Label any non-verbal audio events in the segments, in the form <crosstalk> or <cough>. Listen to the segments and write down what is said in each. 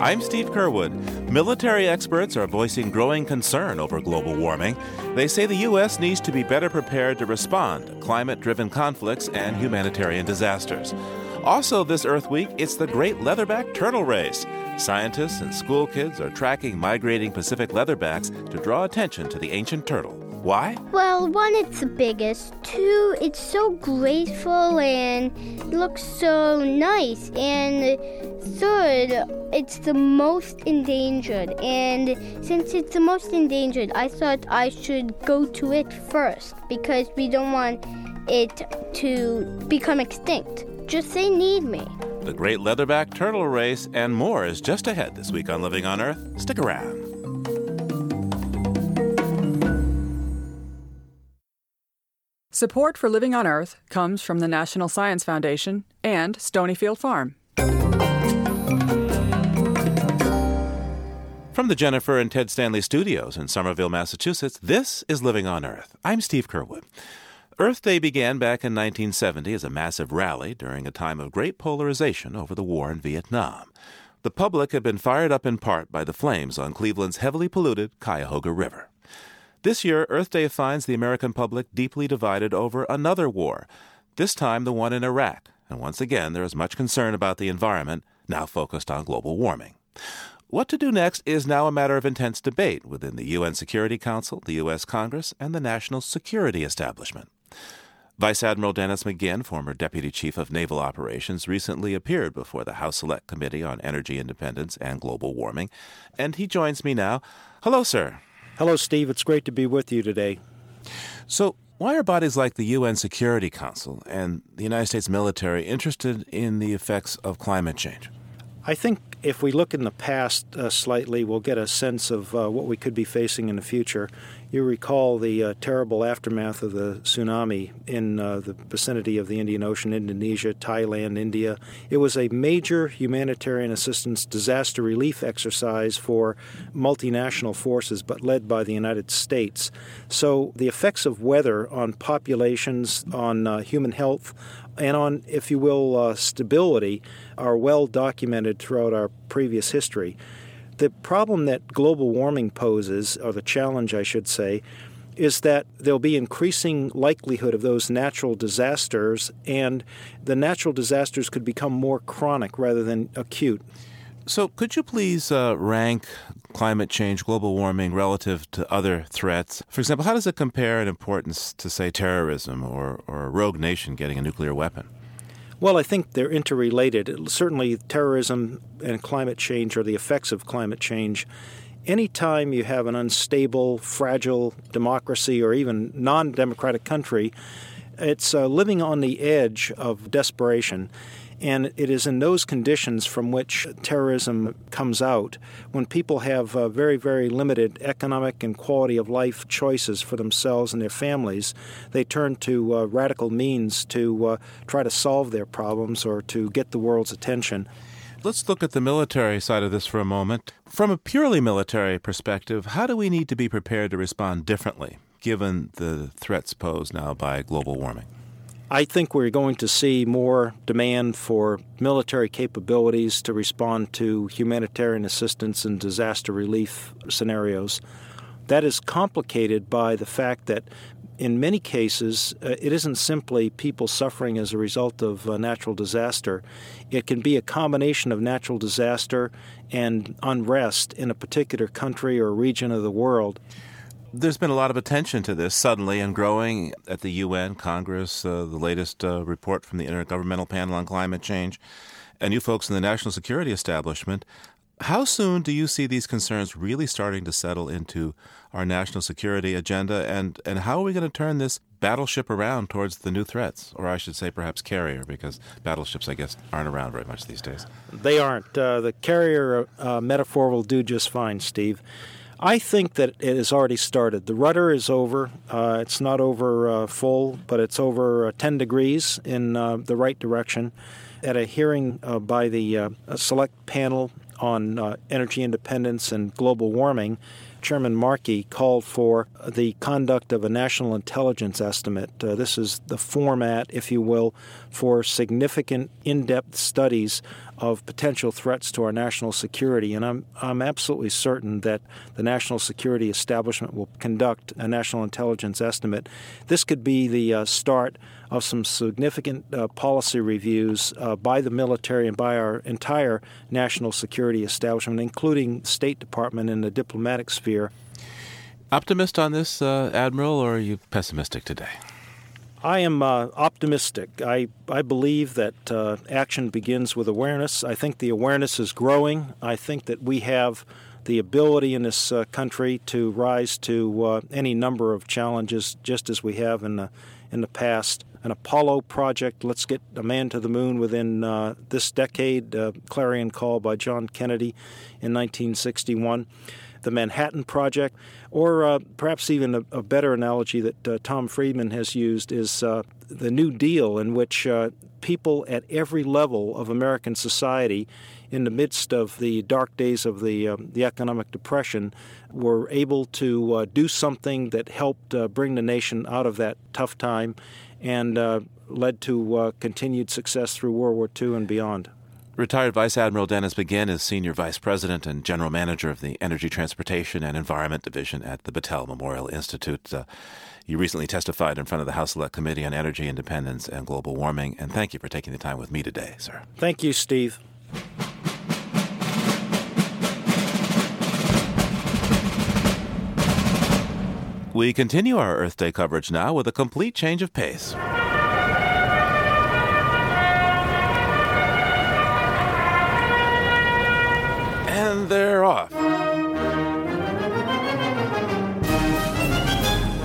I'm Steve Curwood. Military experts are voicing growing concern over global warming. They say the U.S. needs to be better prepared to respond to climate driven conflicts and humanitarian disasters. Also, this Earth Week, it's the Great Leatherback Turtle Race. Scientists and school kids are tracking migrating Pacific leatherbacks to draw attention to the ancient turtle. Why? Well, one, it's the biggest. Two, it's so graceful and looks so nice. And third, it's the most endangered. And since it's the most endangered, I thought I should go to it first because we don't want it to become extinct. Just say need me. The Great Leatherback Turtle Race and more is just ahead this week on Living on Earth. Stick around. Support for Living on Earth comes from the National Science Foundation and Stonyfield Farm. From the Jennifer and Ted Stanley studios in Somerville, Massachusetts, this is Living on Earth. I'm Steve Curwood. Earth Day began back in 1970 as a massive rally during a time of great polarization over the war in Vietnam. The public had been fired up in part by the flames on Cleveland's heavily polluted Cuyahoga River. This year, Earth Day finds the American public deeply divided over another war, this time the one in Iraq, and once again there is much concern about the environment, now focused on global warming. What to do next is now a matter of intense debate within the UN Security Council, the U.S. Congress, and the national security establishment. Vice Admiral Dennis McGinn, former Deputy Chief of Naval Operations, recently appeared before the House Select Committee on Energy Independence and Global Warming, and he joins me now. Hello, sir. Hello, Steve. It's great to be with you today. So, why are bodies like the UN Security Council and the United States military interested in the effects of climate change? I think if we look in the past uh, slightly, we'll get a sense of uh, what we could be facing in the future. You recall the uh, terrible aftermath of the tsunami in uh, the vicinity of the Indian Ocean, Indonesia, Thailand, India. It was a major humanitarian assistance disaster relief exercise for multinational forces, but led by the United States. So the effects of weather on populations, on uh, human health, and on, if you will, uh, stability are well documented throughout our previous history. The problem that global warming poses, or the challenge, I should say, is that there'll be increasing likelihood of those natural disasters, and the natural disasters could become more chronic rather than acute. So, could you please uh, rank climate change, global warming relative to other threats? For example, how does it compare in importance to, say, terrorism or, or a rogue nation getting a nuclear weapon? Well, I think they're interrelated. Certainly, terrorism and climate change, or the effects of climate change, anytime you have an unstable, fragile democracy or even non democratic country, it's uh, living on the edge of desperation. And it is in those conditions from which terrorism comes out when people have uh, very, very limited economic and quality of life choices for themselves and their families. They turn to uh, radical means to uh, try to solve their problems or to get the world's attention. Let's look at the military side of this for a moment. From a purely military perspective, how do we need to be prepared to respond differently given the threats posed now by global warming? I think we're going to see more demand for military capabilities to respond to humanitarian assistance and disaster relief scenarios. That is complicated by the fact that in many cases, uh, it isn't simply people suffering as a result of a natural disaster. It can be a combination of natural disaster and unrest in a particular country or region of the world. There's been a lot of attention to this suddenly and growing at the UN, Congress, uh, the latest uh, report from the Intergovernmental Panel on Climate Change, and you folks in the national security establishment. How soon do you see these concerns really starting to settle into our national security agenda? And, and how are we going to turn this battleship around towards the new threats? Or I should say, perhaps carrier, because battleships, I guess, aren't around very much these days. They aren't. Uh, the carrier uh, metaphor will do just fine, Steve. I think that it has already started. The rudder is over. Uh, it's not over uh, full, but it's over uh, 10 degrees in uh, the right direction. At a hearing uh, by the select panel on energy independence and global warming, Chairman Markey called for the conduct of a national intelligence estimate. Uh, this is the format, if you will, for significant in depth studies of potential threats to our national security. And I'm, I'm absolutely certain that the national security establishment will conduct a national intelligence estimate. This could be the uh, start of some significant uh, policy reviews uh, by the military and by our entire national security establishment, including State Department and the diplomatic sphere. Optimist on this, uh, Admiral, or are you pessimistic today? I am uh, optimistic. I, I believe that uh, action begins with awareness. I think the awareness is growing. I think that we have the ability in this uh, country to rise to uh, any number of challenges, just as we have in the in the past. An Apollo project, let's get a man to the moon within uh, this decade. Uh, clarion call by John Kennedy in 1961 the Manhattan Project, or uh, perhaps even a, a, better analogy that uh, Tom Friedman has used is uh, the New Deal, in which uh, people at every level of American society, in the midst of the dark days of the um, the economic depression, were able to uh, do something that helped uh, bring the nation out of that tough time, and led to continued success through World War II and beyond. Retired Vice Admiral Dennis McGinn is Senior Vice President and General Manager of the Energy Transportation and Environment Division at the Battelle Memorial Institute. Uh, you recently testified in front of the House Select Committee on Energy Independence and Global Warming, and thank you for taking the time with me today, sir. Thank you, Steve. We continue our Earth Day coverage now with a complete change of pace. They're off.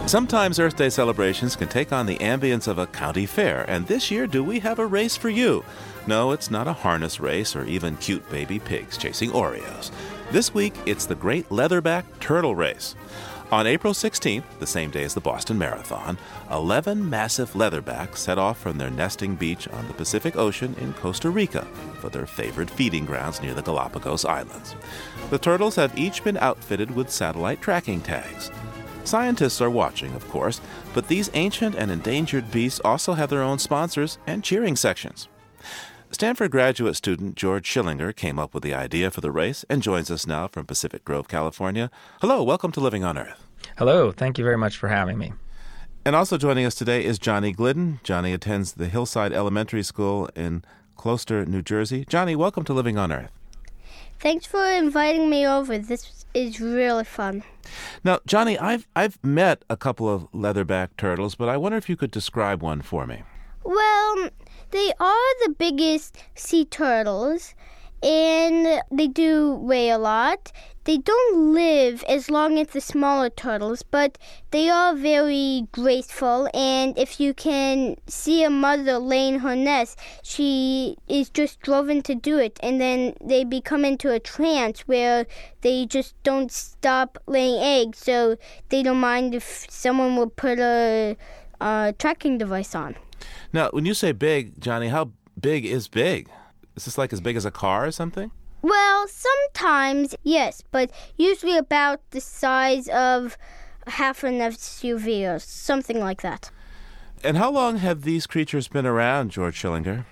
Sometimes Earth Day celebrations can take on the ambience of a county fair, and this year, do we have a race for you? No, it's not a harness race or even cute baby pigs chasing Oreos. This week, it's the Great Leatherback Turtle Race. On April 16th, the same day as the Boston Marathon, 11 massive leatherbacks set off from their nesting beach on the Pacific Ocean in Costa Rica for their favorite feeding grounds near the Galapagos Islands. The turtles have each been outfitted with satellite tracking tags. Scientists are watching, of course, but these ancient and endangered beasts also have their own sponsors and cheering sections. Stanford graduate student George Shillinger came up with the idea for the race and joins us now from Pacific Grove, California. Hello, welcome to Living on Earth. Hello, thank you very much for having me. And also joining us today is Johnny Glidden. Johnny attends the Hillside Elementary School in Closter, New Jersey. Johnny, welcome to Living on Earth. Thanks for inviting me over. This is really fun. Now, Johnny, I've I've met a couple of leatherback turtles, but I wonder if you could describe one for me. Well, they are the biggest sea turtles and they do weigh a lot. They don't live as long as the smaller turtles, but they are very graceful. And if you can see a mother laying her nest, she is just driven to do it. And then they become into a trance where they just don't stop laying eggs. So they don't mind if someone will put a, a tracking device on. Now, when you say big, Johnny, how big is big? Is this like as big as a car or something? Well, sometimes, yes, but usually about the size of half an SUV or something like that. And how long have these creatures been around, George Shillinger?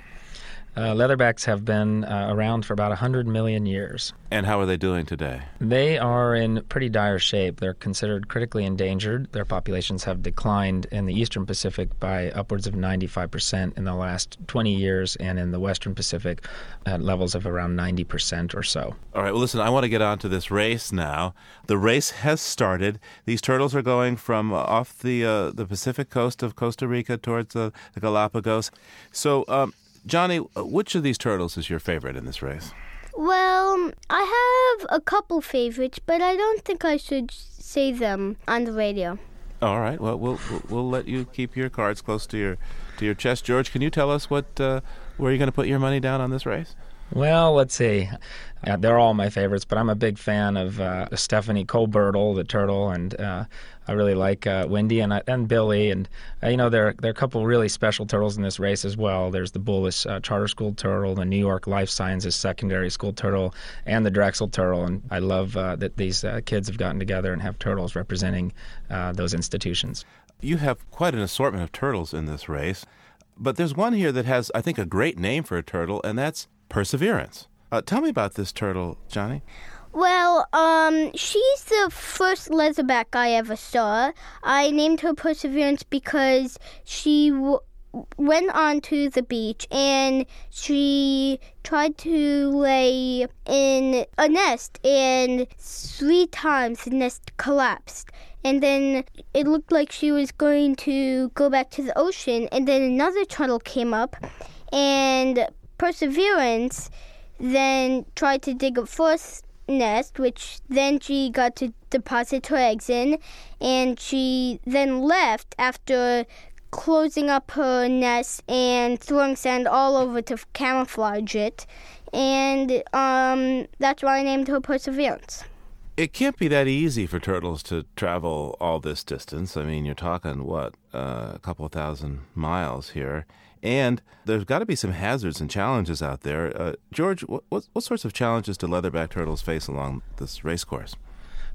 Uh, leatherbacks have been uh, around for about 100 million years. And how are they doing today? They are in pretty dire shape. They're considered critically endangered. Their populations have declined in the eastern Pacific by upwards of 95% in the last 20 years, and in the western Pacific at levels of around 90% or so. All right, well, listen, I want to get on to this race now. The race has started. These turtles are going from off the, uh, the Pacific coast of Costa Rica towards the Galapagos. So, um, Johnny, which of these turtles is your favorite in this race? Well, I have a couple favorites, but I don't think I should say them on the radio. All right. Well, we'll we'll let you keep your cards close to your to your chest. George, can you tell us what uh, where you're going to put your money down on this race? Well, let's see. Uh, they're all my favorites, but I'm a big fan of uh, Stephanie Colbertle, the turtle, and uh, I really like uh, Wendy and uh, and Billy. And you know, there there are a couple really special turtles in this race as well. There's the Bullis Charter School turtle, the New York Life Sciences Secondary School turtle, and the Drexel turtle. And I love that these kids have gotten together and have turtles representing those institutions. You have quite an assortment of turtles in this race, but there's one here that has, I think, a great name for a turtle, and that's Perseverance. Uh, tell me about this turtle, Johnny. Well, um, she's the first leatherback I ever saw. I named her Perseverance because she w- went onto the beach and she tried to lay in a nest, and three times the nest collapsed. And then it looked like she was going to go back to the ocean, and then another turtle came up, and Perseverance then tried to dig a fourth nest, which then she got to deposit her eggs in, and she then left after closing up her nest and throwing sand all over to camouflage it, and um, that's why I named her Perseverance. It can't be that easy for turtles to travel all this distance. I mean, you're talking what uh, a couple thousand miles here. And there's got to be some hazards and challenges out there. Uh, George, what, what, what sorts of challenges do leatherback turtles face along this race course?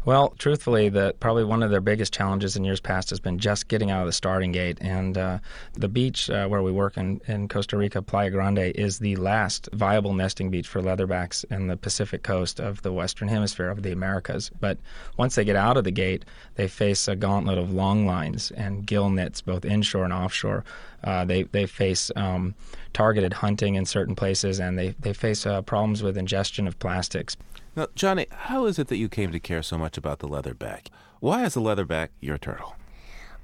Well, truthfully, the probably one of their biggest challenges in years past has been just getting out of the starting gate. And uh, the beach uh, where we work in, in Costa Rica, Playa Grande, is the last viable nesting beach for leatherbacks in the Pacific coast of the Western Hemisphere of the Americas. But once they get out of the gate, they face a gauntlet of long lines and gill nets, both inshore and offshore. Uh, they they face um, targeted hunting in certain places, and they they face uh, problems with ingestion of plastics. Now, Johnny, how is it that you came to care so much about the leatherback? Why is the leatherback your turtle?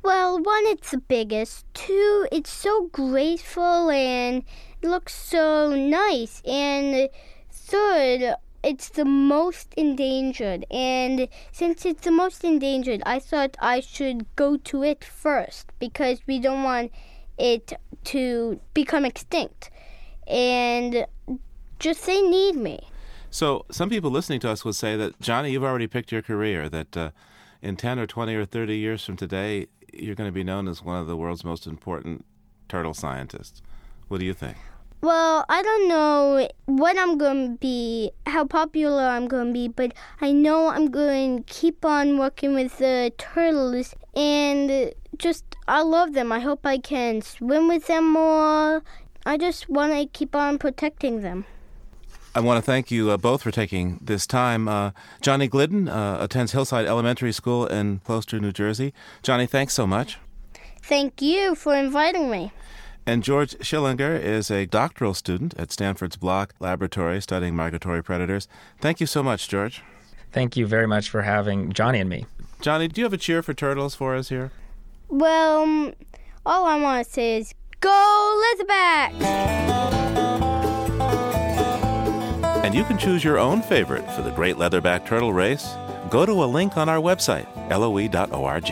Well, one, it's the biggest. Two, it's so graceful and looks so nice. And third, it's the most endangered. And since it's the most endangered, I thought I should go to it first because we don't want it to become extinct. And just they need me. So some people listening to us would say that Johnny, you've already picked your career. That uh, in ten or twenty or thirty years from today, you're going to be known as one of the world's most important turtle scientists. What do you think? Well, I don't know what I'm going to be, how popular I'm going to be, but I know I'm going to keep on working with the turtles and just, I love them. I hope I can swim with them more. I just want to keep on protecting them. I want to thank you uh, both for taking this time. Uh, Johnny Glidden uh, attends Hillside Elementary School in Closter, New Jersey. Johnny, thanks so much. Thank you for inviting me. And George Shillinger is a doctoral student at Stanford's Block Laboratory studying migratory predators. Thank you so much, George. Thank you very much for having Johnny and me. Johnny, do you have a cheer for turtles for us here? Well, um, all I want to say is go Leatherback! And you can choose your own favorite for the Great Leatherback Turtle Race. Go to a link on our website, loe.org.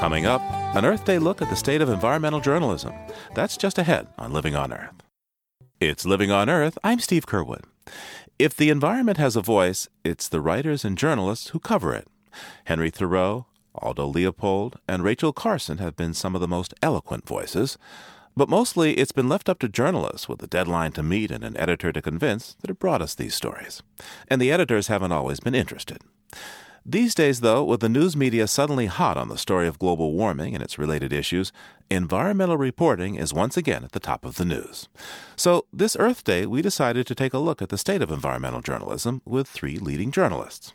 Coming up, an Earth Day look at the state of environmental journalism. That's just ahead on Living on Earth. It's Living on Earth. I'm Steve Curwood. If the environment has a voice, it's the writers and journalists who cover it. Henry Thoreau, Aldo Leopold, and Rachel Carson have been some of the most eloquent voices, but mostly it's been left up to journalists with a deadline to meet and an editor to convince that have brought us these stories. And the editors haven't always been interested. These days, though, with the news media suddenly hot on the story of global warming and its related issues, environmental reporting is once again at the top of the news. So, this Earth Day, we decided to take a look at the state of environmental journalism with three leading journalists.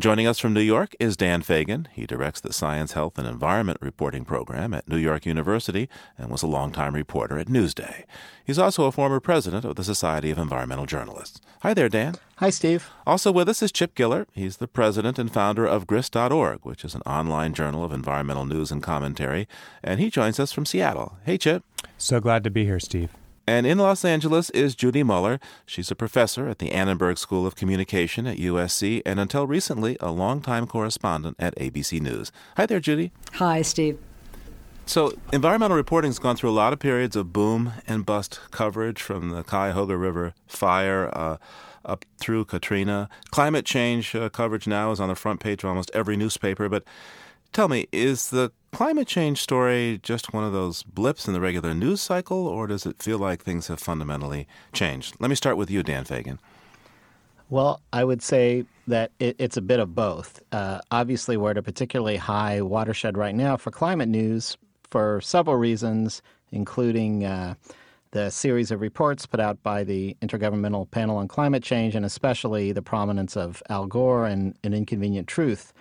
Joining us from New York is Dan Fagin. He directs the Science, Health, and Environment Reporting Program at New York University and was a longtime reporter at Newsday. He's also a former president of the Society of Environmental Journalists. Hi there, Dan. Hi, Steve. Also with us is Chip Giller. He's the president and founder of Grist.org, which is an online journal of environmental news and commentary, and he joins us from Seattle. Hey, Chip. So glad to be here, Steve. And in Los Angeles is Judy Muller. She's a professor at the Annenberg School of Communication at USC and until recently a longtime correspondent at ABC News. Hi there, Judy. Hi, Steve. So, environmental reporting has gone through a lot of periods of boom and bust coverage from the Cuyahoga River fire uh, up through Katrina. Climate change uh, coverage now is on the front page of almost every newspaper. But tell me, is the climate change story just one of those blips in the regular news cycle, or does it feel like things have fundamentally changed? Let me start with you, Dan Fagin. Well, I would say that it, it's a bit of both. Uh, obviously, we're at a particularly high watershed right now for climate news for several reasons, including uh, the series of reports put out by the Intergovernmental Panel on Climate Change, and especially the prominence of Al Gore and An Inconvenient Truth.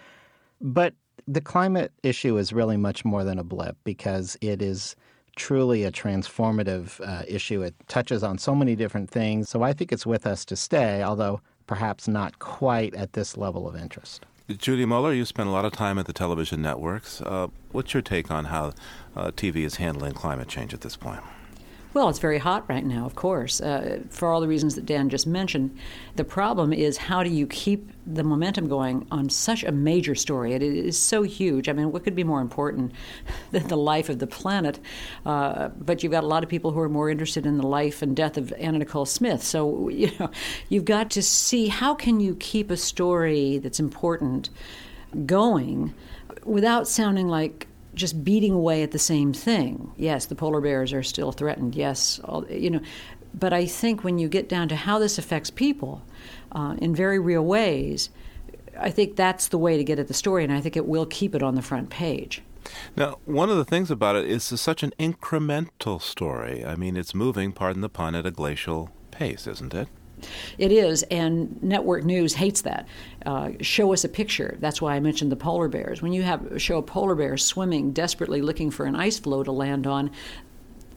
But the climate issue is really much more than a blip because it is truly a transformative uh, issue. It touches on so many different things. So I think it's with us to stay, although perhaps not quite at this level of interest. Judy Muller, you spent a lot of time at the television networks. Uh, what's your take on how uh, TV is handling climate change at this point? Well, it's very hot right now, of course, uh, for all the reasons that Dan just mentioned. The problem is how do you keep the momentum going on such a major story? It is so huge. I mean, what could be more important <laughs> than the life of the planet? Uh, but you've got a lot of people who are more interested in the life and death of Anna Nicole Smith. So, <laughs> you know, you've got to see how can you keep a story that's important going without sounding like just beating away at the same thing. Yes, the polar bears are still threatened. Yes, all, you know, but I think when you get down to how this affects people uh, in very real ways, I think that's the way to get at the story, and I think it will keep it on the front page. Now, one of the things about it is it's such an incremental story. I mean, it's moving, pardon the pun, at a glacial pace, isn't it? It is, and network news hates that. Uh, show us a picture. That's why I mentioned the polar bears. When you have show a polar bear swimming, desperately looking for an ice floe to land on,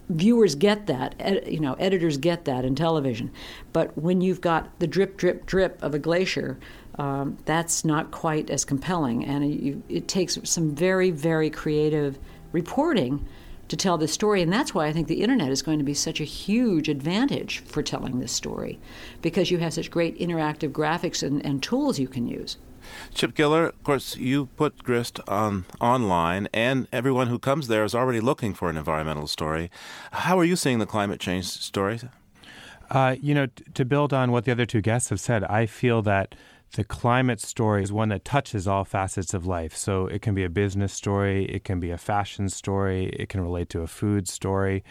viewers get that. Ed, you know, editors get that in television. But when you've got the drip, drip, drip of a glacier, um, that's not quite as compelling, and it, it takes some very, very creative reporting to tell this story. And that's why I think the internet is going to be such a huge advantage for telling this story, because you have such great interactive graphics and, and tools you can use. Chip Giller, of course, you put Grist on online, and everyone who comes there is already looking for an environmental story. How are you seeing the climate change story? Uh, you know, t- to build on what the other two guests have said, I feel that the climate story is one that touches all facets of life. So it can be a business story, it can be a fashion story, it can relate to a food story.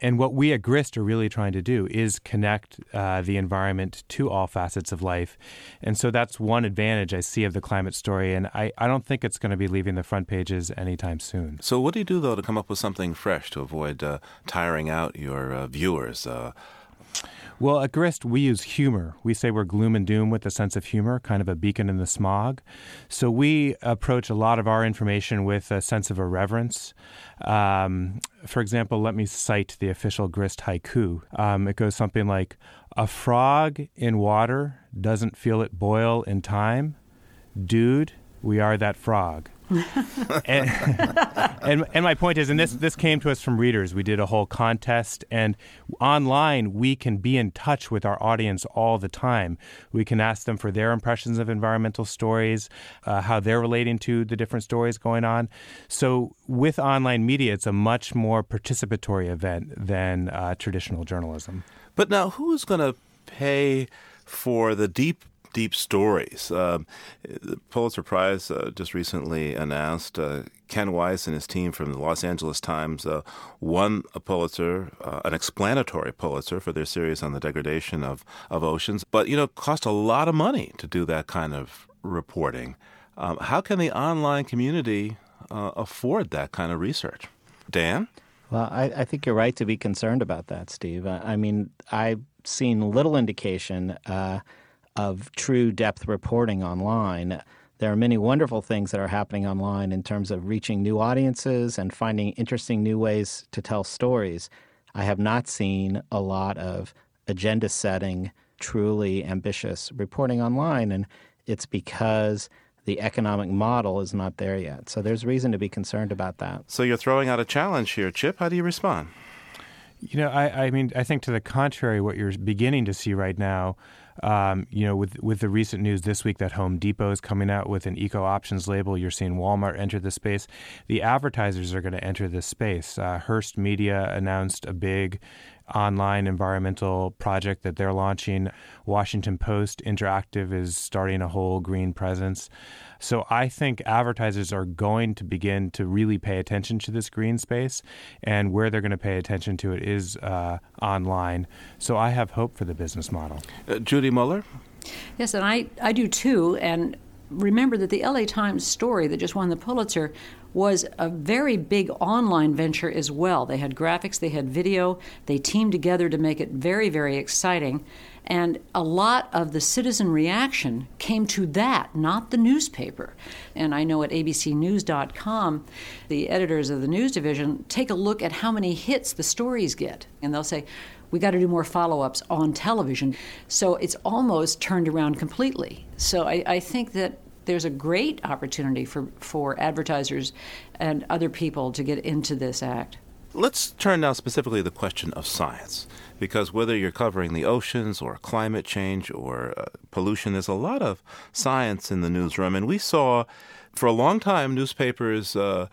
And what we at Grist are really trying to do is connect uh, the environment to all facets of life. And so that's one advantage I see of the climate story. And I, I don't think it's going to be leaving the front pages anytime soon. So, what do you do, though, to come up with something fresh to avoid uh, tiring out your uh, viewers? Well, at Grist, we use humor. We say we're gloom and doom with a sense of humor, kind of a beacon in the smog. So we approach a lot of our information with a sense of irreverence. Um, for example, let me cite the official Grist haiku. Um, it goes something like A frog in water doesn't feel it boil in time. Dude, we are that frog. <laughs> and, and, and my point is, and this this came to us from readers. We did a whole contest, and online we can be in touch with our audience all the time. We can ask them for their impressions of environmental stories, uh, how they're relating to the different stories going on. So with online media, it's a much more participatory event than uh, traditional journalism. But now, who's going to pay for the deep deep stories. Um, the Pulitzer Prize uh, just recently announced uh, Ken Weiss and his team from the Los Angeles Times uh, won a Pulitzer, uh, an explanatory Pulitzer for their series on the degradation of, of oceans. But, you know, it cost a lot of money to do that kind of reporting. Um, how can the online community uh, afford that kind of research? Dan? Well, I, I, think you're right to be concerned about that, Steve. I, mean, I've seen little indication uh, of true depth reporting online. There are many wonderful things that are happening online in terms of reaching new audiences and finding interesting new ways to tell stories. I have not seen a lot of agenda setting, truly ambitious reporting online, and it's because the economic model is not there yet. So there's reason to be concerned about that. So you're throwing out a challenge here, Chip. How do you respond? You know, I, I mean, I think to the contrary, what you're beginning to see right now um, you know, with with the recent news this week that Home Depot is coming out with an eco options label, you're seeing Walmart enter the space. The advertisers are going to enter this space. Uh, Hearst Media announced a big online environmental project that they're launching. Washington Post Interactive is starting a whole green presence. So I think advertisers are going to begin to really pay attention to this green space, and where they're going to pay attention to it is uh, online. So I have hope for the business model. Uh, Judy Muller? Yes, and I, I do too. And remember that the LA Times story that just won the Pulitzer was a very big online venture as well. They had graphics, they had video, they teamed together to make it very, very exciting. And a lot of the citizen reaction came to that, not the newspaper. And I know at abcnews.com, the editors of the news division take a look at how many hits the stories get. And they'll say, we got to do more follow ups on television. So it's almost turned around completely. So I, I think that there's a great opportunity for, for advertisers and other people to get into this act. Let's turn now specifically to the question of science, because whether you're covering the oceans or climate change or uh, pollution, there's a lot of science in the newsroom. And we saw for a long time newspapers. Uh,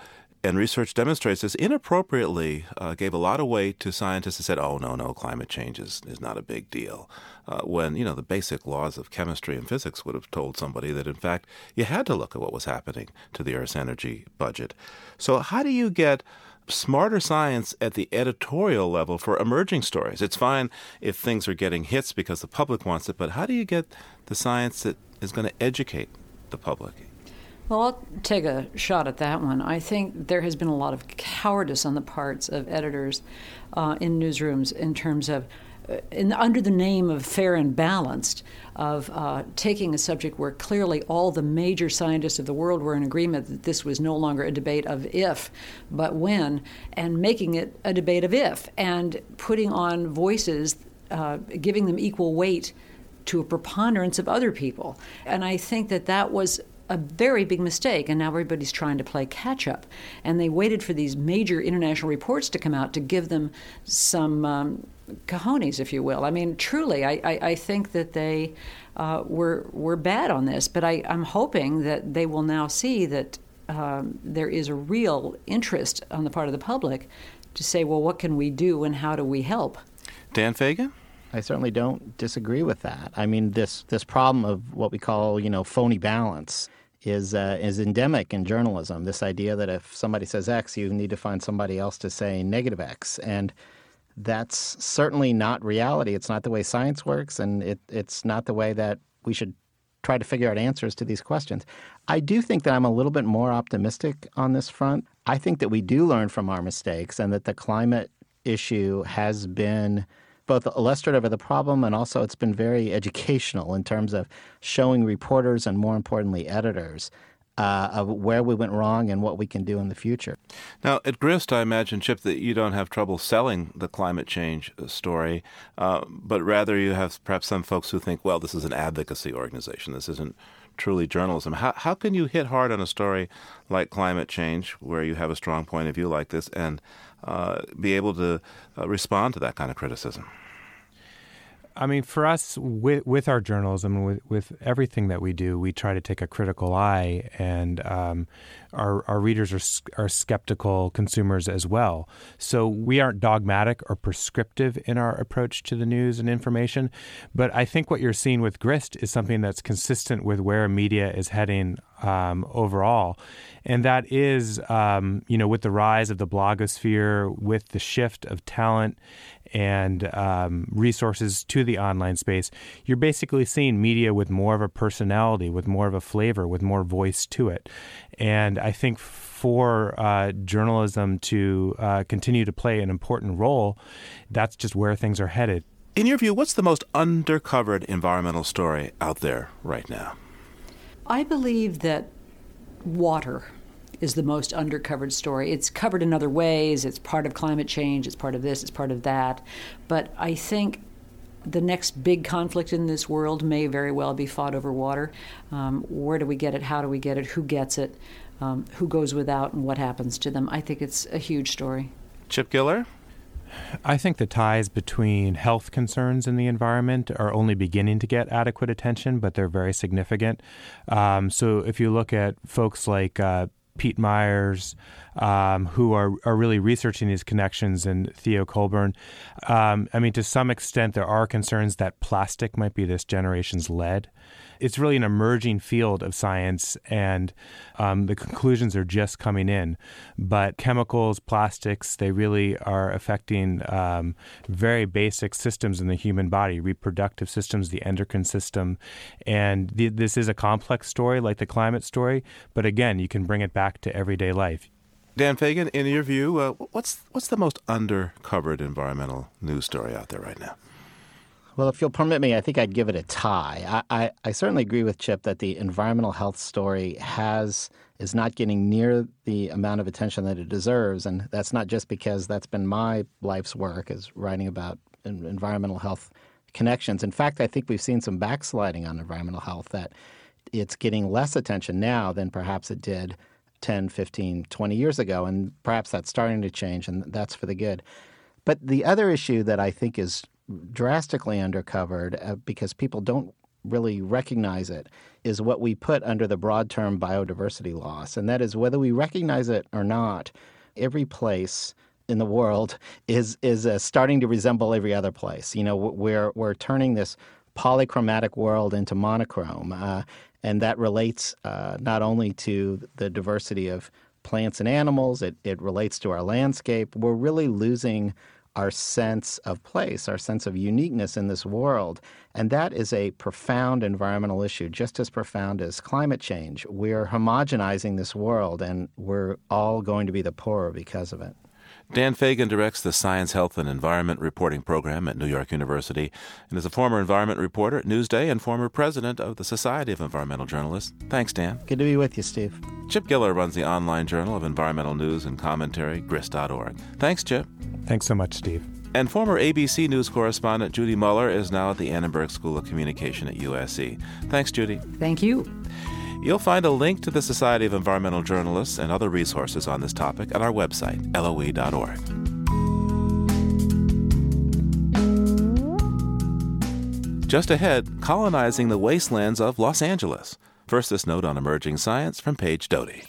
and research demonstrates this inappropriately uh, gave a lot of weight to scientists who said, "Oh no, no, climate change is, is not a big deal," uh, when you know the basic laws of chemistry and physics would have told somebody that in fact you had to look at what was happening to the Earth's energy budget. So how do you get smarter science at the editorial level for emerging stories? It's fine if things are getting hits because the public wants it, but how do you get the science that is going to educate the public? Well, I'll take a shot at that one. I think there has been a lot of cowardice on the parts of editors uh, in newsrooms in terms of, in, under the name of fair and balanced, of uh, taking a subject where clearly all the major scientists of the world were in agreement that this was no longer a debate of if, but when, and making it a debate of if, and putting on voices, uh, giving them equal weight to a preponderance of other people. And I think that that was a very big mistake, and now everybody's trying to play catch up. And they waited for these major international reports to come out to give them some um, cojones, if you will. I mean, truly, I, I, I think that they uh, were were bad on this, but I, I'm hoping that they will now see that um, there is a real interest on the part of the public to say, well, what can we do and how do we help? Dan Fagin? I certainly don't disagree with that. I mean, this this problem of what we call you know phony balance is uh, is endemic in journalism. This idea that if somebody says X, you need to find somebody else to say negative X, and that's certainly not reality. It's not the way science works, and it, it's not the way that we should try to figure out answers to these questions. I do think that I'm a little bit more optimistic on this front. I think that we do learn from our mistakes, and that the climate issue has been both illustrative of the problem and also it's been very educational in terms of showing reporters and more importantly editors uh, of where we went wrong and what we can do in the future. Now, at Grist, I imagine, Chip, that you don't have trouble selling the climate change uh, story, uh, but rather you have perhaps some folks who think, well, this is an advocacy organization. This isn't truly journalism. How, how can you hit hard on a story like climate change, where you have a strong point of view like this, and uh, be able to uh, respond to that kind of criticism? I mean, for us, with, with our journalism, with, with everything that we do, we try to take a critical eye, and um, our, our readers are, are skeptical consumers as well. So we aren't dogmatic or prescriptive in our approach to the news and information. But I think what you're seeing with Grist is something that's consistent with where media is heading um, overall. And that is, um, you know, with the rise of the blogosphere, with the shift of talent and um, resources to the online space, you're basically seeing media with more of a personality, with more of a flavor, with more voice to it. And I think for uh, journalism to uh, continue to play an important role, that's just where things are headed. In your view, what's the most undercovered environmental story out there right now? I believe that water is the most undercovered story. It's covered in other ways. It's part of climate change. It's part of this. It's part of that. But I think the next big conflict in this world may very well be fought over water. Um, where do we get it? How do we get it? Who gets it? Um, who goes without and what happens to them? I think it's a huge story. Chip Giller? I think the ties between health concerns and the environment are only beginning to get adequate attention, but they're very significant. Um, so if you look at folks like uh, Pete Myers, um, who are, are really researching these connections, and Theo Colborn. Um, I mean, to some extent, there are concerns that plastic might be this generation's lead it's really an emerging field of science, and um, the conclusions are just coming in. But chemicals, plastics, they really are affecting um, very basic systems in the human body, reproductive systems, the endocrine system. And this is a complex story like the climate story, but again, you can bring it back to everyday life. Dan Fagin, in your view, uh, what's what's the most undercovered environmental news story out there right now? Well, if you'll permit me, I think I'd give it a tie. I, I, I, certainly agree with Chip that the environmental health story has is not getting near the amount of attention that it deserves, and that's not just because that's been my life's work is writing about environmental health connections. In fact, I think we've seen some backsliding on environmental health that it's getting less attention now than perhaps it did 10, 15, 20 years ago, and perhaps that's starting to change, and that's for the good. But the other issue that I think is drastically undercovered uh, because people don't really recognize it is what we put under the broad term biodiversity loss. And that is whether we recognize it or not, every place in the world <laughs> is is uh, starting to resemble every other place. You know, we're we're turning this polychromatic world into monochrome, uh, and that relates uh, not only to the diversity of plants and animals. It it relates to our landscape. We're really losing our sense of place, our sense of uniqueness in this world. And that is a profound environmental issue, just as profound as climate change. We're homogenizing this world, and we're all going to be the poorer because of it. Dan Fagin directs the Science, Health, and Environment Reporting Program at New York University and is a former environment reporter at Newsday and former president of the Society of Environmental Journalists. Thanks, Dan. Good to be with you, Steve. Chip Giller runs the online journal of environmental news and commentary, grist.org. Thanks, Chip. Thanks so much, Steve. And former ABC News correspondent Judy Muller is now at the Annenberg School of Communication at USC. Thanks, Judy. Thank you. You'll find a link to the Society of Environmental Journalists and other resources on this topic at our website, loe.org. Just ahead, colonizing the wastelands of Los Angeles. First, this note on emerging science from Paige Doty.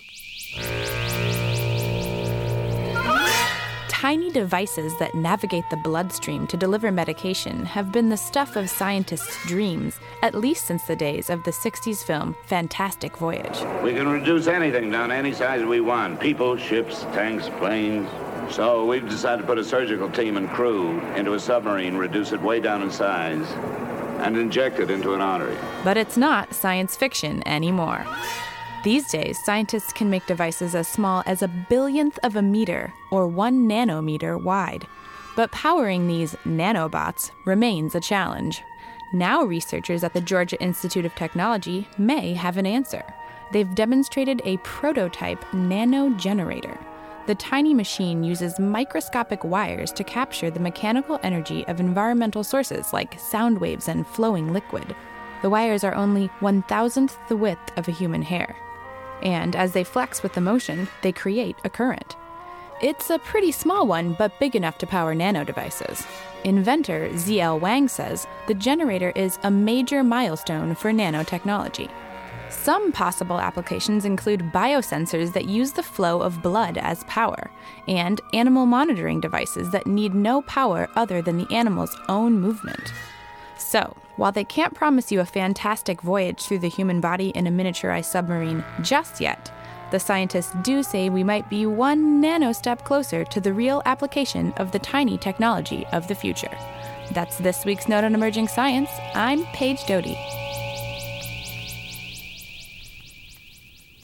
Tiny devices that navigate the bloodstream to deliver medication have been the stuff of scientists' dreams, at least since the days of the 60s film Fantastic Voyage. We can reduce anything down to any size we want people, ships, tanks, planes. So we've decided to put a surgical team and crew into a submarine, reduce it way down in size, and inject it into an artery. But it's not science fiction anymore. These days, scientists can make devices as small as a billionth of a meter or one nanometer wide. But powering these nanobots remains a challenge. Now, researchers at the Georgia Institute of Technology may have an answer. They've demonstrated a prototype nano generator. The tiny machine uses microscopic wires to capture the mechanical energy of environmental sources like sound waves and flowing liquid. The wires are only one thousandth the width of a human hair and as they flex with the motion, they create a current. It's a pretty small one, but big enough to power nano devices. Inventor ZL Wang says the generator is a major milestone for nanotechnology. Some possible applications include biosensors that use the flow of blood as power, and animal monitoring devices that need no power other than the animal's own movement. So, while they can't promise you a fantastic voyage through the human body in a miniaturized submarine just yet, the scientists do say we might be one nano step closer to the real application of the tiny technology of the future. That's this week's Note on Emerging Science. I'm Paige Doty.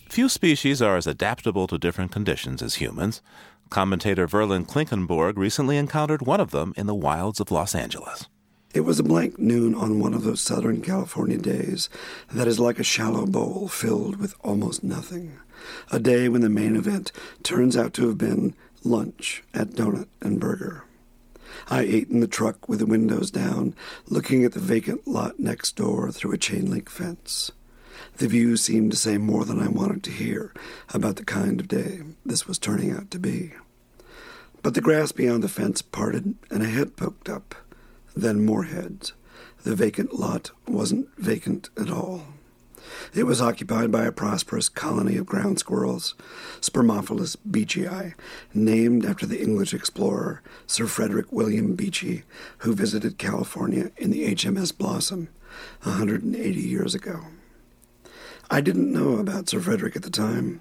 Few species are as adaptable to different conditions as humans. Commentator Verlin Klinkenborg recently encountered one of them in the wilds of Los Angeles. It was a blank noon on one of those Southern California days that is like a shallow bowl filled with almost nothing. A day when the main event turns out to have been lunch at Donut and Burger. I ate in the truck with the windows down, looking at the vacant lot next door through a chain link fence. The view seemed to say more than I wanted to hear about the kind of day this was turning out to be. But the grass beyond the fence parted and a head poked up. Then more heads. The vacant lot wasn't vacant at all. It was occupied by a prosperous colony of ground squirrels, Spermophilus beechii, named after the English explorer Sir Frederick William Beechey, who visited California in the HMS Blossom 180 years ago. I didn't know about Sir Frederick at the time.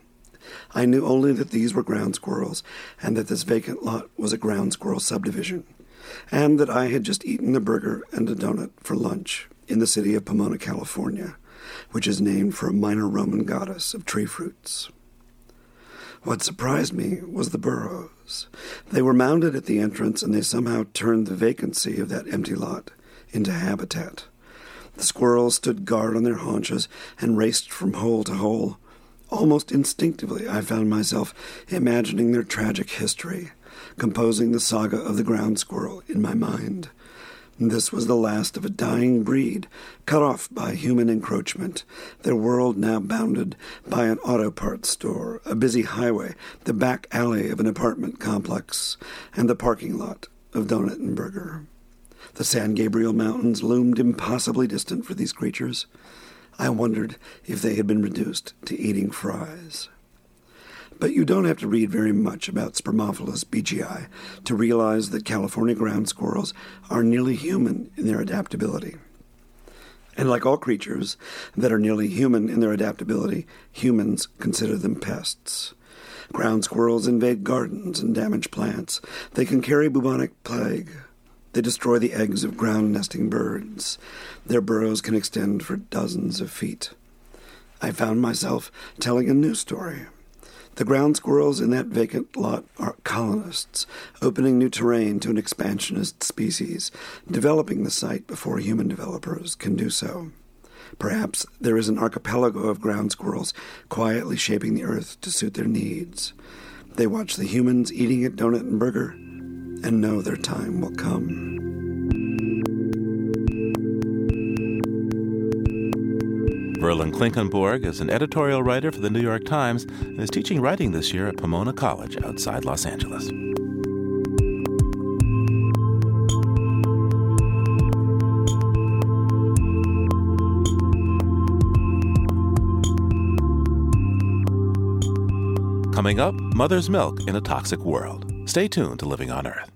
I knew only that these were ground squirrels and that this vacant lot was a ground squirrel subdivision, and that I had just eaten a burger and a donut for lunch in the city of Pomona, California, which is named for a minor Roman goddess of tree fruits. What surprised me was the burrows. They were mounded at the entrance, and they somehow turned the vacancy of that empty lot into habitat. The squirrels stood guard on their haunches and raced from hole to hole. Almost instinctively, I found myself imagining their tragic history, composing the saga of the ground squirrel in my mind. This was the last of a dying breed, cut off by human encroachment, their world now bounded by an auto parts store, a busy highway, the back alley of an apartment complex, and the parking lot of Donut and Burger. The San Gabriel Mountains loomed impossibly distant for these creatures. I wondered if they had been reduced to eating fries. But you don't have to read very much about Spermophilus beecheyi to realize that California ground squirrels are nearly human in their adaptability. And like all creatures that are nearly human in their adaptability, humans consider them pests. Ground squirrels invade gardens and damage plants. They can carry bubonic plague. They destroy the eggs of ground nesting birds. Their burrows can extend for dozens of feet. I found myself telling a new story the ground squirrels in that vacant lot are colonists, opening new terrain to an expansionist species, developing the site before human developers can do so. Perhaps there is an archipelago of ground squirrels quietly shaping the earth to suit their needs. They watch the humans eating at Donut and Burger and know their time will come. Verlyn Klinkenborg is an editorial writer for the New York Times and is teaching writing this year at Pomona College outside Los Angeles. Coming up, Mother's Milk in a Toxic World. Stay tuned to Living on Earth.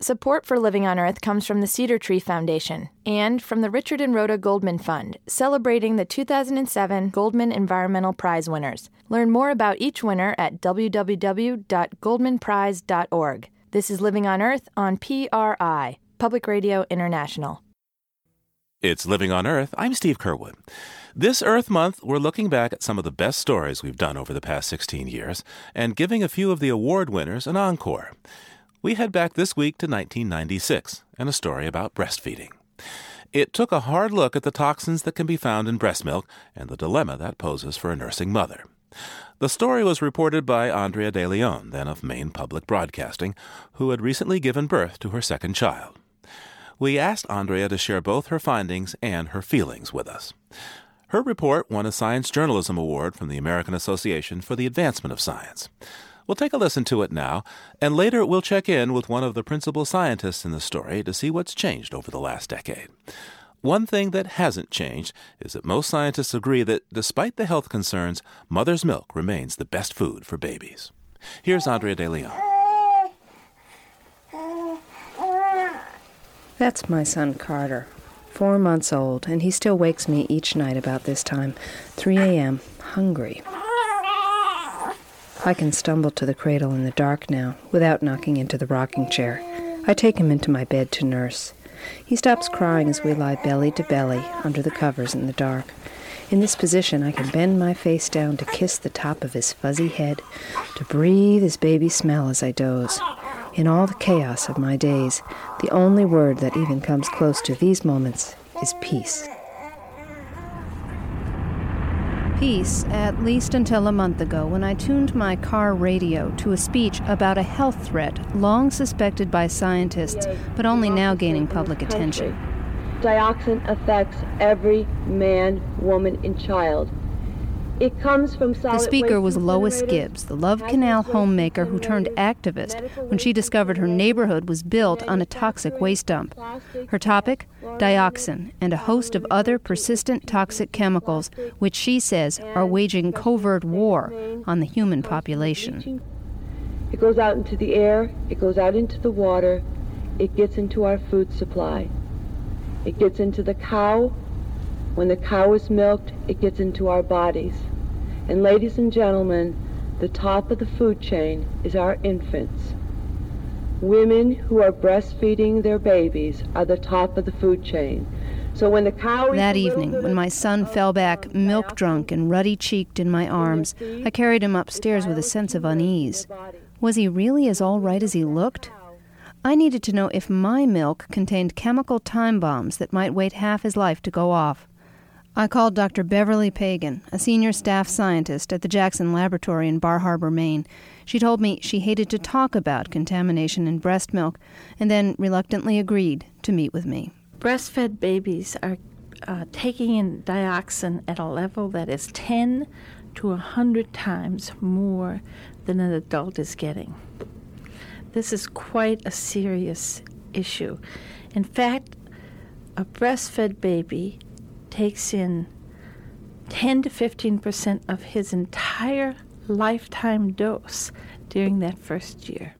Support for Living on Earth comes from the Cedar Tree Foundation and from the Richard and Rhoda Goldman Fund, celebrating the 2007 Goldman Environmental Prize winners. Learn more about each winner at www.goldmanprize.org. This is Living on Earth on PRI, Public Radio International. It's Living on Earth. I'm Steve Curwood. This Earth Month, we're looking back at some of the best stories we've done over the past 16 years and giving a few of the award winners an encore. We head back this week to 1996 and a story about breastfeeding. It took a hard look at the toxins that can be found in breast milk and the dilemma that poses for a nursing mother. The story was reported by Andrea De Leon, then of Maine Public Broadcasting, who had recently given birth to her second child. We asked Andrea to share both her findings and her feelings with us. Her report won a Science Journalism Award from the American Association for the Advancement of Science. We'll take a listen to it now, and later we'll check in with one of the principal scientists in the story to see what's changed over the last decade. One thing that hasn't changed is that most scientists agree that despite the health concerns, mother's milk remains the best food for babies. Here's Andrea De Leon. That's my son Carter, four months old, and he still wakes me each night about this time, 3 a.m., hungry. I can stumble to the cradle in the dark now without knocking into the rocking chair. I take him into my bed to nurse. He stops crying as we lie belly to belly under the covers in the dark. In this position, I can bend my face down to kiss the top of his fuzzy head, to breathe his baby smell as I doze. In all the chaos of my days, the only word that even comes close to these moments is peace. Peace, at least until a month ago when I tuned my car radio to a speech about a health threat long suspected by scientists, but only now gaining public It comes from The speaker was Lois Gibbs, the Love Canal homemaker who turned activist when she discovered her neighborhood was built on a toxic waste dump. Her topic? Dioxin and a host of other persistent toxic chemicals, which she says are waging covert war on the human population. It goes out into the air, it goes out into the water, it gets into our food supply. It gets into the cow. When the cow is milked, it gets into our bodies. And ladies and gentlemen, the top of the food chain is our infants. Women who are breastfeeding their babies are the top of the food chain. So when the cow That evening, when my son fell back, milk drunk and ruddy cheeked in my arms, I carried him upstairs with a sense of unease. Was he really as all right as he looked? I needed to know if my milk contained chemical time bombs that might wait half his life to go off. I called Dr. Beverly Paigen, a senior staff scientist at the Jackson Laboratory in Bar Harbor, Maine. She told me she hated to talk about contamination in breast milk and then reluctantly agreed to meet with me. Breastfed babies are uh, taking in dioxin at a level that is 10 to 100 times more than an adult is getting. This is quite a serious issue. In fact, a breastfed baby takes in 10 to 15 percent of his entire lifetime dose during that first year.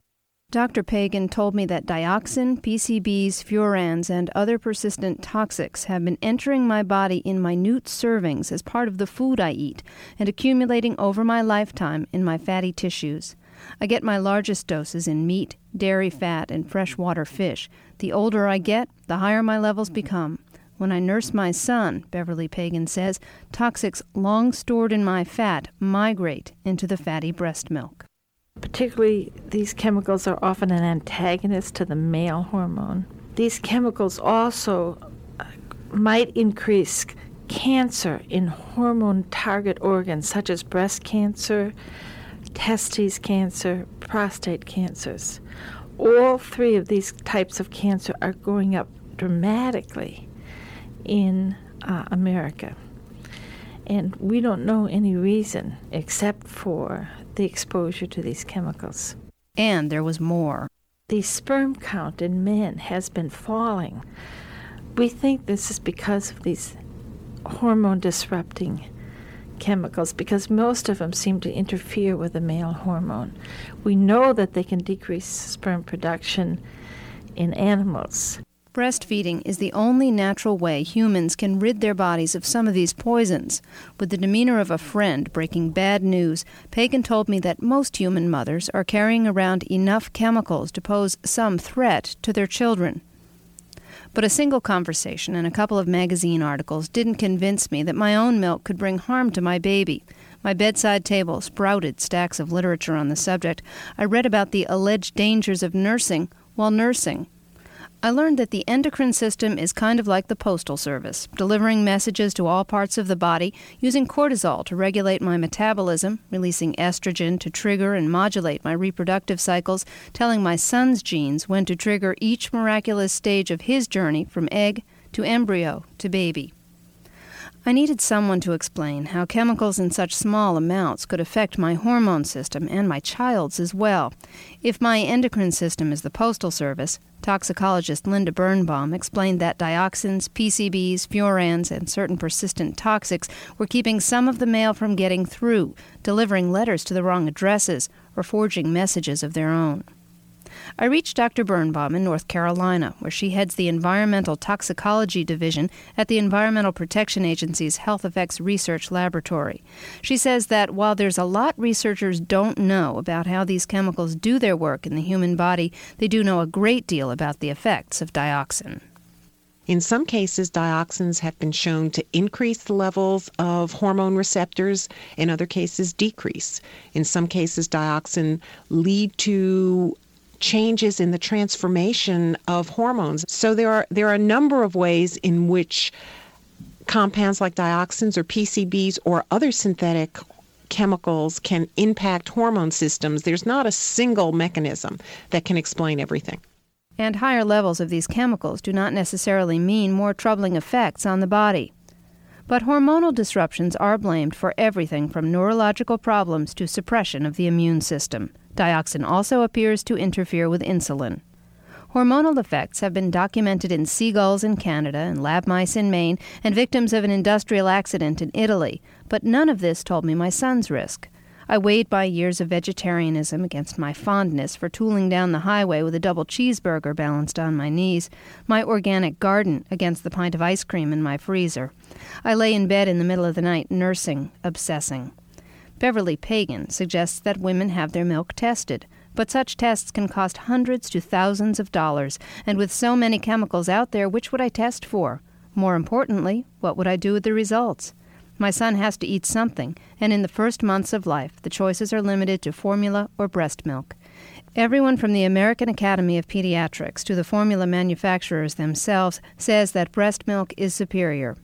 Dr. Paigen told me that dioxin, PCBs, furans, and other persistent toxics have been entering my body in minute servings as part of the food I eat and accumulating over my lifetime in my fatty tissues. I get my largest doses in meat, dairy fat, and freshwater fish. The older I get, the higher my levels become. When I nurse my son, Beverly Paigen says, toxics long stored in my fat migrate into the fatty breast milk. Particularly, these chemicals are often an antagonist to the male hormone. These chemicals also uh, might increase cancer in hormone target organs such as breast cancer, testes cancer, prostate cancers. All three of these types of cancer are going up dramatically in uh, America. And we don't know any reason except for the exposure to these chemicals. And there was more. The sperm count in men has been falling. We think this is because of these hormone disrupting chemicals because most of them seem to interfere with the male hormone. We know that they can decrease sperm production in animals. Breastfeeding is the only natural way humans can rid their bodies of some of these poisons. With the demeanor of a friend breaking bad news, Paigen told me that most human mothers are carrying around enough chemicals to pose some threat to their children. But a single conversation and a couple of magazine articles didn't convince me that my own milk could bring harm to my baby. My bedside table sprouted stacks of literature on the subject. I read about the alleged dangers of nursing while nursing. I learned that the endocrine system is kind of like the postal service, delivering messages to all parts of the body, using cortisol to regulate my metabolism, releasing estrogen to trigger and modulate my reproductive cycles, telling my son's genes when to trigger each miraculous stage of his journey from egg to embryo to baby. I needed someone to explain how chemicals in such small amounts could affect my hormone system and my child's as well. If my endocrine system is the postal service, toxicologist Linda Birnbaum explained that dioxins, PCBs, furans, and certain persistent toxics were keeping some of the mail from getting through, delivering letters to the wrong addresses, or forging messages of their own. I reached Dr. Birnbaum in North Carolina, where she heads the Environmental Toxicology Division at the Environmental Protection Agency's Health Effects Research Laboratory. She says that while there's a lot researchers don't know about how these chemicals do their work in the human body, they do know a great deal about the effects of dioxin. In some cases, dioxins have been shown to increase the levels of hormone receptors, in other cases, decrease. In some cases, dioxin lead to changes in the transformation of hormones. So there are there are a number of ways in which compounds like dioxins or PCBs or other synthetic chemicals can impact hormone systems. There's not a single mechanism that can explain everything. And higher levels of these chemicals do not necessarily mean more troubling effects on the body. But hormonal disruptions are blamed for everything from neurological problems to suppression of the immune system. Dioxin also appears to interfere with insulin. Hormonal effects have been documented in seagulls in Canada and lab mice in Maine and victims of an industrial accident in Italy, but none of this told me my son's risk. I weighed my years of vegetarianism against my fondness for tooling down the highway with a double cheeseburger balanced on my knees, my organic garden against the pint of ice cream in my freezer. I lay in bed in the middle of the night, nursing, obsessing. Beverly Paigen suggests that women have their milk tested, but such tests can cost hundreds to thousands of dollars, and with so many chemicals out there, which would I test for? More importantly, what would I do with the results? My son has to eat something, and in the first months of life, the choices are limited to formula or breast milk. Everyone from the American Academy of Pediatrics to the formula manufacturers themselves says that breast milk is superior.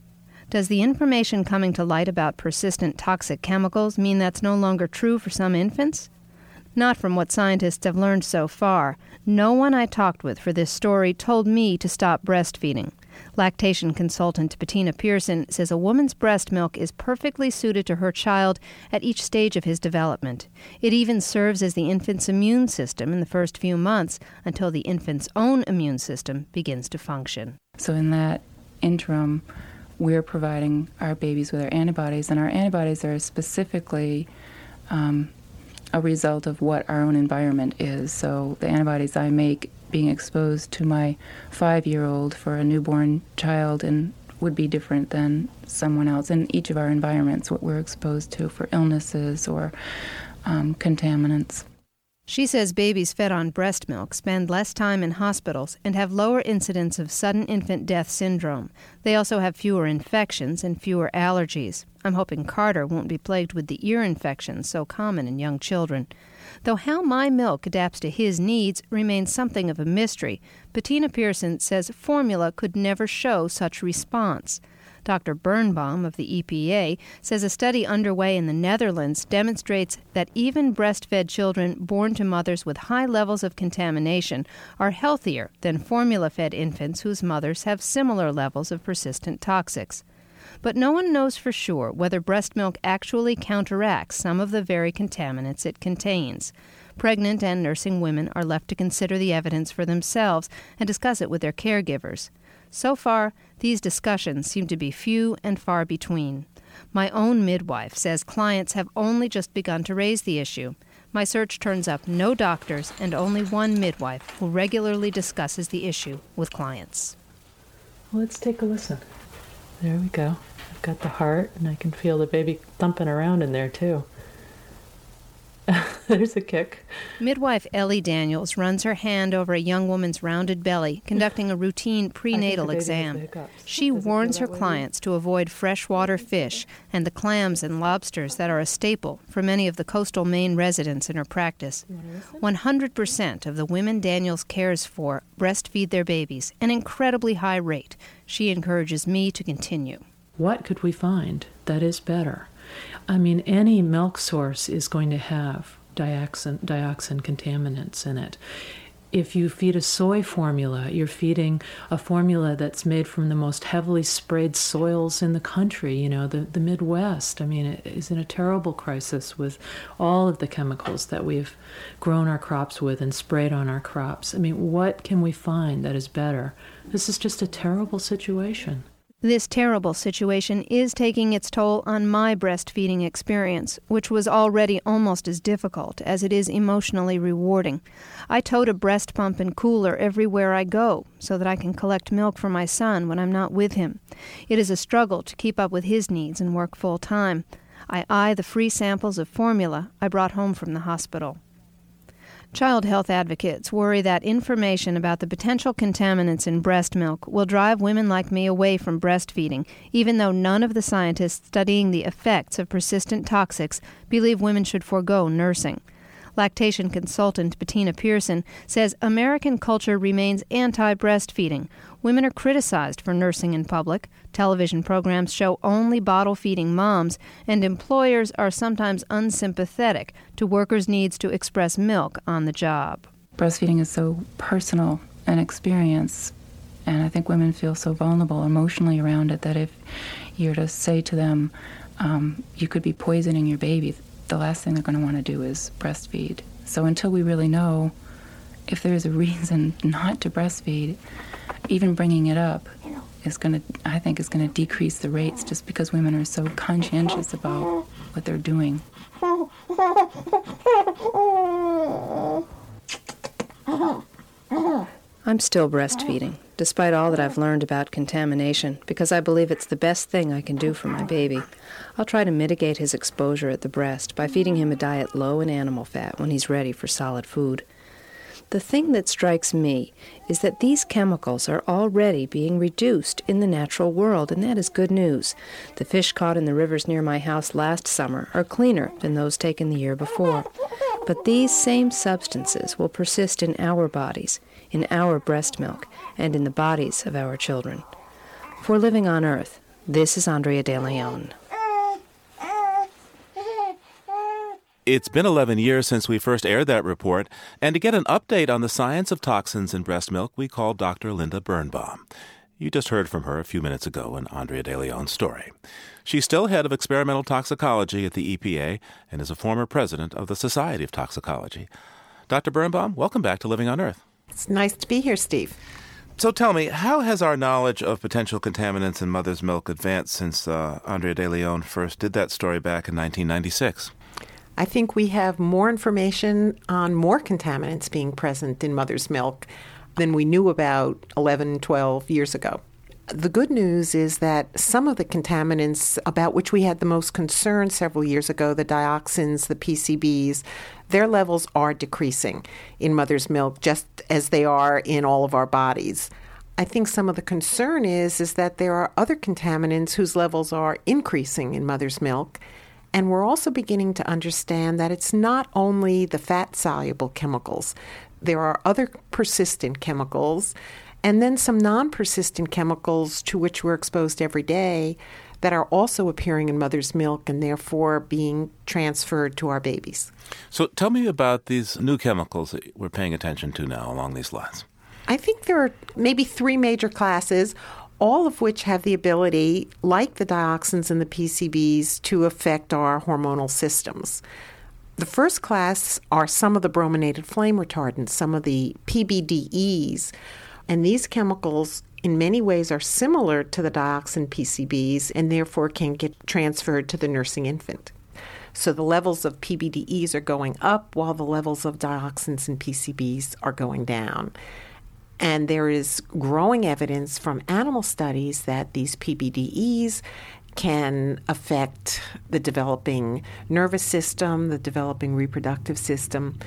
Does the information coming to light about persistent toxic chemicals mean that's no longer true for some infants? Not from what scientists have learned so far. No one I talked with for this story told me to stop breastfeeding. Lactation consultant Bettina Pearson says a woman's breast milk is perfectly suited to her child at each stage of his development. It even serves as the infant's immune system in the first few months until the infant's own immune system begins to function. So, in that interim, we're providing our babies with our antibodies, and our antibodies are specifically um, a result of what our own environment is. So, the antibodies I make being exposed to my five year old for a newborn child and would be different than someone else in each of our environments, what we're exposed to for illnesses or um, contaminants. She says babies fed on breast milk spend less time in hospitals and have lower incidence of sudden infant death syndrome. They also have fewer infections and fewer allergies. I'm hoping Carter won't be plagued with the ear infections so common in young children. Though how my milk adapts to his needs remains something of a mystery, Bettina Pearson says formula could never show such response. Dr. Birnbaum of the EPA says a study underway in the Netherlands demonstrates that even breastfed children born to mothers with high levels of contamination are healthier than formula fed infants whose mothers have similar levels of persistent toxics but no one knows for sure whether breast milk actually counteracts some of the very contaminants it contains. Pregnant and nursing women are left to consider the evidence for themselves and discuss it with their caregivers. So far, these discussions seem to be few and far between. My own midwife says clients have only just begun to raise the issue. My search turns up no doctors and only one midwife who regularly discusses the issue with clients. Let's take a listen. There we go. I've got the heart, and I can feel the baby thumping around in there too. <laughs> There's a kick. Midwife Ellie Daniels runs her hand over a young woman's rounded belly, <sighs> conducting a routine prenatal exam. She warns her clients to avoid freshwater <laughs> fish and the clams and lobsters that are a staple for many of the coastal Maine residents in her practice. 100% of the women Daniels cares for breastfeed their babies, an incredibly high rate. She encourages me to continue. What could we find that is better? I mean, any milk source is going to have dioxin, dioxin contaminants in it. If you feed a soy formula, you're feeding a formula that's made from the most heavily sprayed soils in the country, you know, the, the Midwest. I mean, it is in a terrible crisis with all of the chemicals that we've grown our crops with and sprayed on our crops. I mean, what can we find that is better? This is just a terrible situation. This terrible situation is taking its toll on my breastfeeding experience, which was already almost as difficult as it is emotionally rewarding. I tote a breast pump and cooler everywhere I go so that I can collect milk for my son when I'm not with him. It is a struggle to keep up with his needs and work full time. I eye the free samples of formula I brought home from the hospital. Child health advocates worry that information about the potential contaminants in breast milk will drive women like me away from breastfeeding, even though none of the scientists studying the effects of persistent toxics believe women should forego nursing. Lactation consultant Bettina Pearson says American culture remains anti breastfeeding. Women are criticized for nursing in public. Television programs show only bottle feeding moms, and employers are sometimes unsympathetic to workers' needs to express milk on the job. Breastfeeding is so personal an experience And I think women feel so vulnerable emotionally around it that if you're to say to them, um, you could be poisoning your baby, the last thing they're going to want to do is breastfeed. So until we really know if there's a reason <laughs> not to breastfeed, even bringing it up is going to, I think, is going to decrease the rates just because women are so conscientious about what they're doing. I'm still breastfeeding, despite all that I've learned about contamination, because I believe it's the best thing I can do for my baby. I'll try to mitigate his exposure at the breast by feeding him a diet low in animal fat when he's ready for solid food. The thing that strikes me is that these chemicals are already being reduced in the natural world, and that is good news. The fish caught in the rivers near my house last summer are cleaner than those taken the year before. But these same substances will persist in our bodies, in our breast milk, and in the bodies of our children. For Living on Earth, this is Andrea De Leon. It's been 11 years since we first aired that report, and to get an update on the science of toxins in breast milk, we called Dr. Linda Birnbaum. You just heard from her a few minutes ago in Andrea De Leon's story. She's still head of experimental toxicology at the EPA and is a former president of the Society of Toxicology. Dr. Birnbaum, welcome back to Living on Earth. It's nice to be here, Steve. So tell me, how has our knowledge of potential contaminants in mother's milk advanced since uh, Andrea De Leon first did that story back in 1996? I think we have more information on more contaminants being present in mother's milk than we knew about 11, 12 years ago. The good news is that some of the contaminants about which we had the most concern several years ago, the dioxins, the PCBs, their levels are decreasing in mother's milk just as they are in all of our bodies. I think some of the concern is is that there are other contaminants whose levels are increasing in mother's milk and we're also beginning to understand that it's not only the fat soluble chemicals, there are other persistent chemicals, and then some non persistent chemicals to which we're exposed every day that are also appearing in mother's milk and therefore being transferred to our babies. So tell me about these new chemicals that we're paying attention to now along these lines. I think there are maybe three major classes all of which have the ability, like the dioxins and the PCBs, to affect our hormonal systems. The first class are some of the brominated flame retardants, some of the PBDEs, and these chemicals in many ways are similar to the dioxin PCBs and therefore can get transferred to the nursing infant. So the levels of PBDEs are going up while the levels of dioxins and PCBs are going down. And there is growing evidence from animal studies that these PBDEs can affect the developing nervous system, the developing reproductive system,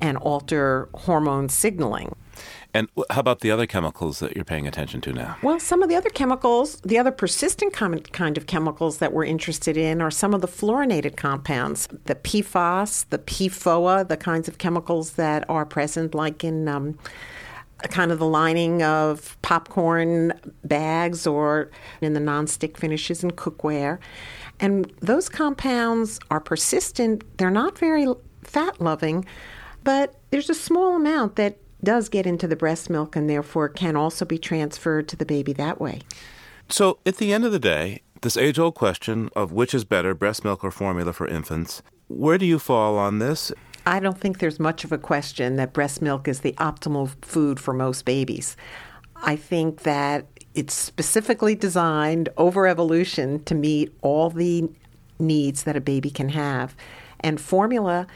and alter hormone signaling. And how about the other chemicals that you're paying attention to now? Well, some of the other chemicals, the other persistent kind of chemicals that we're interested in are some of the fluorinated compounds, the PFAS, the PFOA, the kinds of chemicals that are present, like in um, kind of the lining of popcorn bags or in the nonstick finishes in cookware. And those compounds are persistent. They're not very fat loving, but there's a small amount that does get into the breast milk and therefore can also be transferred to the baby that way. So, at the end of the day, this age old question of which is better, breast milk or formula for infants, where do you fall on this? I don't think there's much of a question that breast milk is the optimal food for most babies. I think that it's specifically designed over evolution to meet all the needs that a baby can have. And formula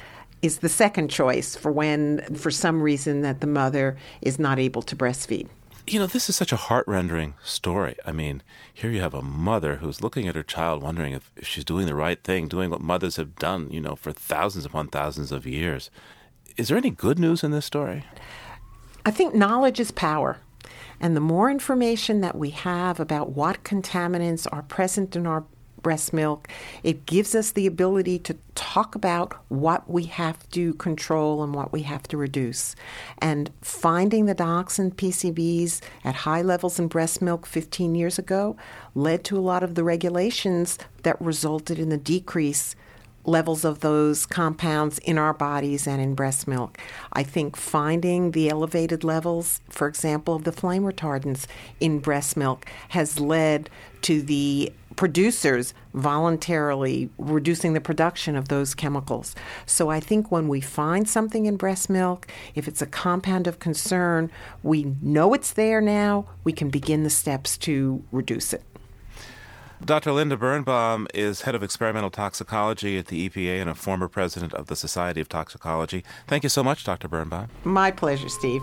is the second choice for when, for some reason, that the mother is not able to breastfeed. You know, this is such a heart rendering story. I mean, here you have a mother who's looking at her child, wondering if, if she's doing the right thing, doing what mothers have done, you know, for thousands upon thousands of years. Is there any good news in this story? I think knowledge is power. And the more information that we have about what contaminants are present in our breast milk. It gives us the ability to talk about what we have to control and what we have to reduce. And finding the dioxin PCBs at high levels in breast milk 15 years ago led to a lot of the regulations that resulted in the decrease levels of those compounds in our bodies and in breast milk. I think finding the elevated levels, for example, of the flame retardants in breast milk has led to the producers voluntarily reducing the production of those chemicals. So I think when we find something in breast milk, if it's a compound of concern, we know it's there now, we can begin the steps to reduce it. Dr. Linda Birnbaum is head of experimental toxicology at the EPA and a former president of the Society of Toxicology. Thank you so much, Dr. Birnbaum. My pleasure, Steve.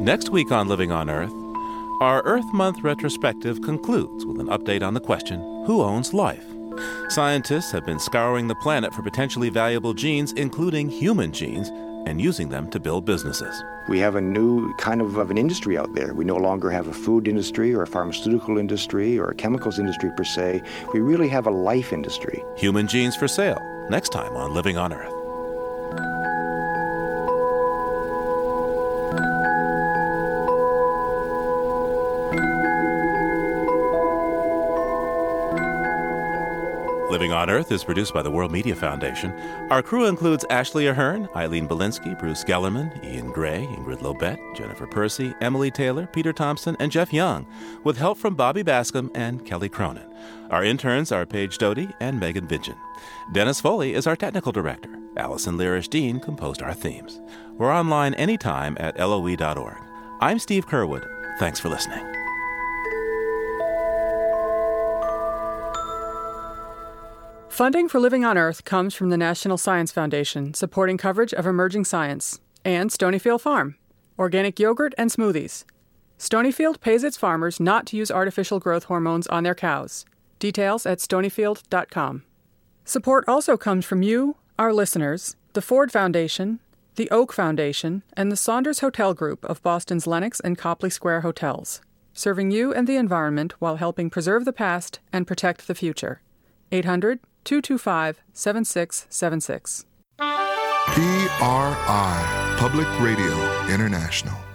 Next week on Living on Earth, our Earth Month retrospective concludes with an update on the question Who owns life? Scientists have been scouring the planet for potentially valuable genes, including human genes, and using them to build businesses. We have a new kind of, of an industry out there. We no longer have a food industry or a pharmaceutical industry or a chemicals industry per se. We really have a life industry. Human genes for sale, next time on Living on Earth. Living on Earth is produced by the World Media Foundation. Our crew includes Ashley Ahern, Eileen Bolinsky, Bruce Gellerman, Ian Gray, Ingrid Lobet, Jennifer Percy, Emily Taylor, Peter Thompson, and Jeff Young, with help from Bobby Bascom and Kelly Cronin. Our interns are Paige Doty and Megan Vidgen. Dennis Foley is our technical director. Allison Lirish Dean composed our themes. We're online anytime at loe.org. I'm Steve Curwood. Thanks for listening. Funding for Living on Earth comes from the National Science Foundation, supporting coverage of emerging science, and Stonyfield Farm, organic yogurt and smoothies. Stonyfield pays its farmers not to use artificial growth hormones on their cows. Details at stonyfield.com. Support also comes from you, our listeners, the Ford Foundation, the Oak Foundation, and the Saunders Hotel Group of Boston's Lenox and Copley Square hotels, serving you and the environment while helping preserve the past and protect the future. 800 225 7676. PRI, Public Radio International.